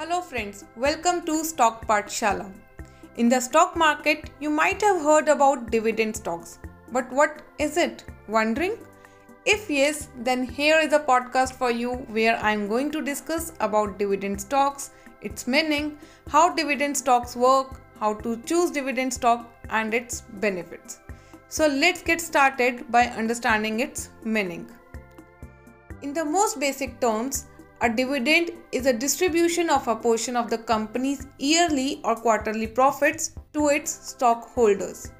Hello, friends. Welcome to Stock Pathshala. In the stock market, you might have heard about dividend stocks. But what is it? Wondering? If yes, then here is a podcast for you where I'm going to discuss about dividend stocks, its meaning, how dividend stocks work, how to choose dividend stock, and its benefits. So let's get started by understanding its meaning. In the most basic terms, a dividend is a distribution of a portion of the company's yearly or quarterly profits to its stockholders.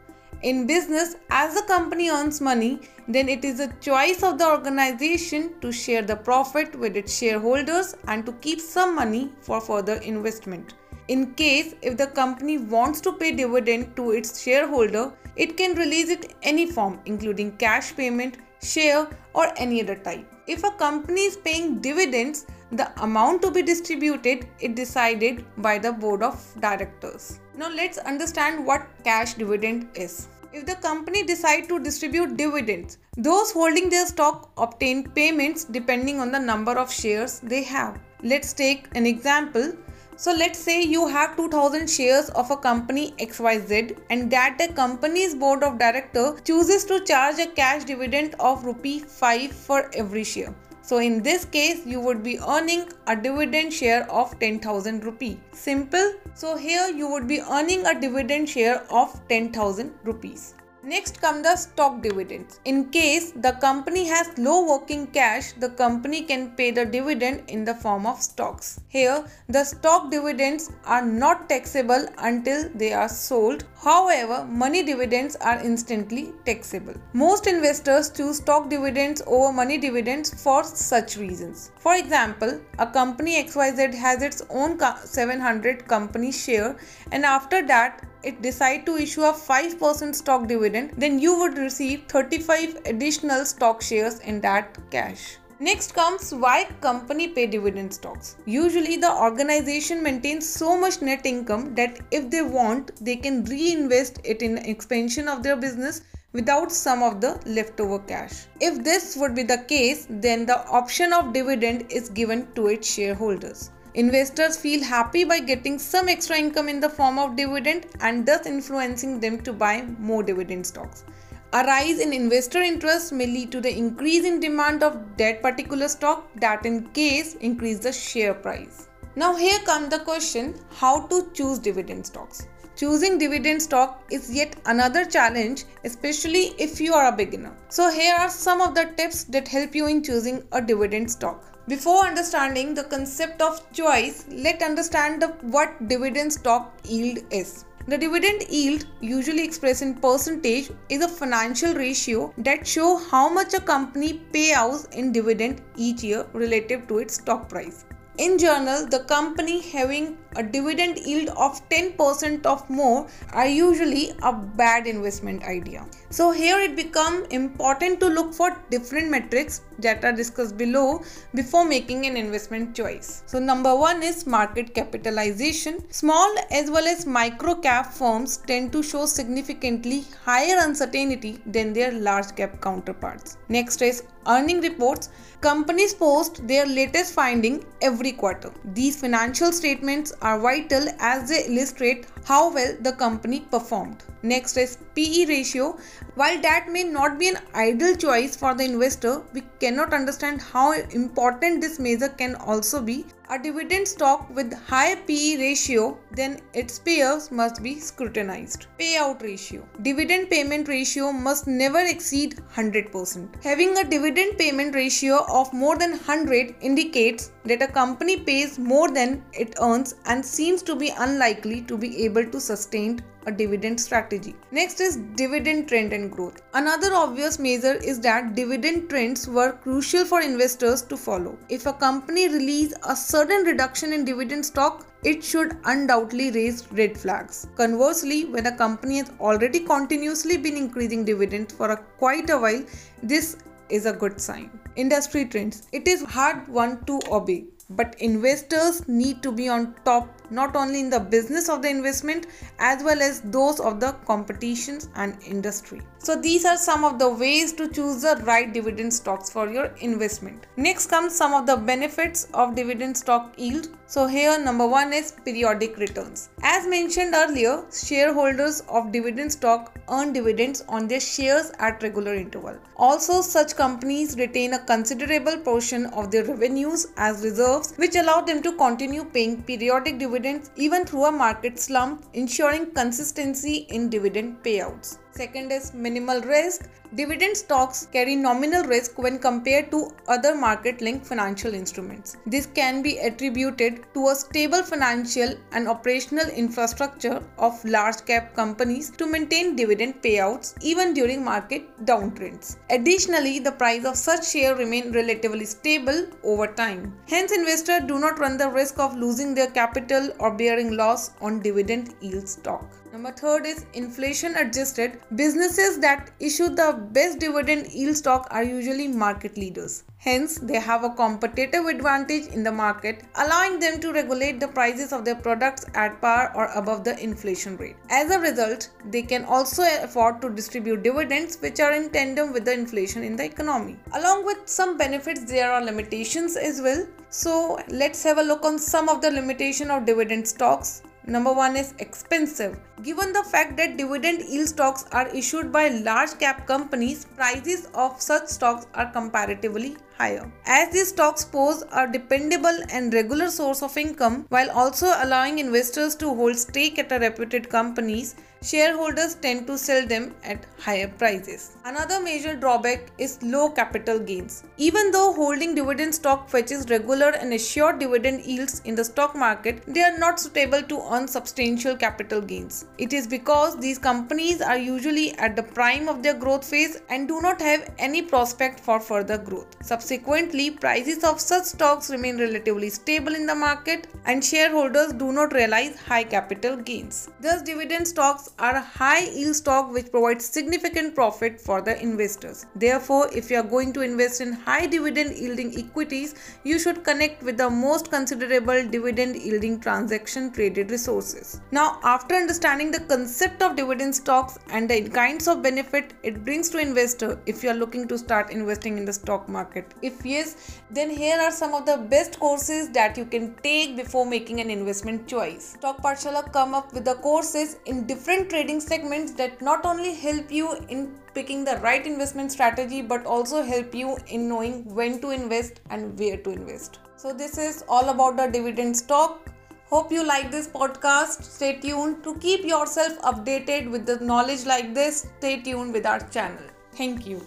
In business, as the company earns money, then it is a choice of the organization to share the profit with its shareholders and to keep some money for further investment. In case if the company wants to pay dividend to its shareholder, it can release it any form including cash payment, share or any other type. If a company is paying dividends, the amount to be distributed is decided by the board of directors. Now let's understand what cash dividend is. If the company decide to distribute dividends, those holding their stock obtain payments depending on the number of shares they have. Let's take an example. So let's say you have 2000 shares of a company XYZ and that the company's board of director chooses to charge a cash dividend of rupee 5 for every share. So in this case you would be earning a dividend share of 10,000 rupee. Simple. So here you would be earning a dividend share of 10,000 rupees. Next come the stock dividends. In case the company has low working cash, the company can pay the dividend in the form of stocks. Here, the stock dividends are not taxable until they are sold. However, money dividends are instantly taxable. Most investors choose stock dividends over money dividends for such reasons. For example, a company XYZ has its own 700 company share and after that it decide to issue a 5% stock dividend, then you would receive 35 additional stock shares in that cash. Next comes why company pay dividend stocks. Usually the organization maintains so much net income that if they want, they can reinvest it in expansion of their business without some of the leftover cash. If this would be the case, then the option of dividend is given to its shareholders. Investors feel happy by getting some extra income in the form of dividend and thus influencing them to buy more dividend stocks. A rise in investor interest may lead to the increase in demand of that particular stock that in case increase the share price. Now here comes the question how to choose dividend stocks. Choosing dividend stock is yet another challenge especially if you are a beginner. So here are some of the tips that help you in choosing a dividend stock. Before understanding the concept of choice, let's understand the, what dividend stock yield is. The dividend yield, usually expressed in percentage, is a financial ratio that show how much a company pays out in dividend each year relative to its stock price. In general, the company having a dividend yield of 10% of more are usually a bad investment idea. So here it become important to look for different metrics that are discussed below before making an investment choice. So number 1 is market capitalization. Small as well as micro cap firms tend to show significantly higher uncertainty than their large cap counterparts. Next is earning reports. Companies post their latest finding every quarter. These financial statements are vital as they illustrate how well the company performed. Next is PE ratio. While that may not be an ideal choice for the investor, we cannot understand how important this measure can also be a dividend stock with high PE ratio, then its payers must be scrutinized. Payout ratio. Dividend payment ratio must never exceed 100%. Having a dividend payment ratio of more than 100 indicates that a company pays more than it earns and seems to be unlikely to be able to sustain a dividend strategy. Next is dividend trend and growth. Another obvious measure is that dividend trends were crucial for investors to follow. If a company release a sudden reduction in dividend stock, it should undoubtedly raise red flags. Conversely, when a company has already continuously been increasing dividends for a quite a while, this is a good sign. Industry trends. It is hard one to obey but investors need to be on top not only in the business of the investment as well as those of the competitions and industry. So these are some of the ways to choose the right dividend stocks for your investment. Next comes some of the benefits of dividend stock yield. So here number 1 is periodic returns. As mentioned earlier, shareholders of dividend stock earn dividends on their shares at regular interval. Also such companies retain a considerable portion of their revenues as reserves which allow them to continue paying periodic dividends even through a market slump ensuring consistency in dividend payouts. Second is minimal risk. Dividend stocks carry nominal risk when compared to other market linked financial instruments. This can be attributed to a stable financial and operational infrastructure of large cap companies to maintain dividend payouts even during market downtrends. Additionally, the price of such share remain relatively stable over time. Hence, investors do not run the risk of losing their capital or bearing loss on dividend yield stock. Number third is inflation adjusted. Businesses that issue the best dividend yield stock are usually market leaders. Hence, they have a competitive advantage in the market, allowing them to regulate the prices of their products at par or above the inflation rate. As a result, they can also afford to distribute dividends which are in tandem with the inflation in the economy. Along with some benefits, there are limitations as well. So, let's have a look on some of the limitation of dividend stocks. Number one is expensive. Given the fact that dividend yield stocks are issued by large cap companies, prices of such stocks are comparatively higher. As these stocks pose a dependable and regular source of income while also allowing investors to hold stake at a reputed companies, shareholders tend to sell them at higher prices. Another major drawback is low capital gains. Even though holding dividend stock fetches regular and assured dividend yields in the stock market, they are not suitable to earn substantial capital gains. It is because these companies are usually at the prime of their growth phase and do not have any prospect for further growth. Subsequently, prices of such stocks remain relatively stable in the market and shareholders do not realize high capital gains. Thus, dividend stocks are a high yield stock which provides significant profit for the investors. Therefore, if you are going to invest in high dividend yielding equities, you should connect with the most considerable dividend yielding transaction traded resources. Now, after understanding the concept of dividend stocks and the kinds of benefit it brings to investor if you are looking to start investing in the stock market. If yes, then here are some of the best courses that you can take before making an investment choice. Stock come up with the courses in different different trading segments that not only help you in picking the right investment strategy but also help you in knowing when to invest and where to invest. So, this is all about the dividend stock. Hope you like this podcast. Stay tuned to keep yourself updated with the knowledge like this. Stay tuned with our channel. Thank you.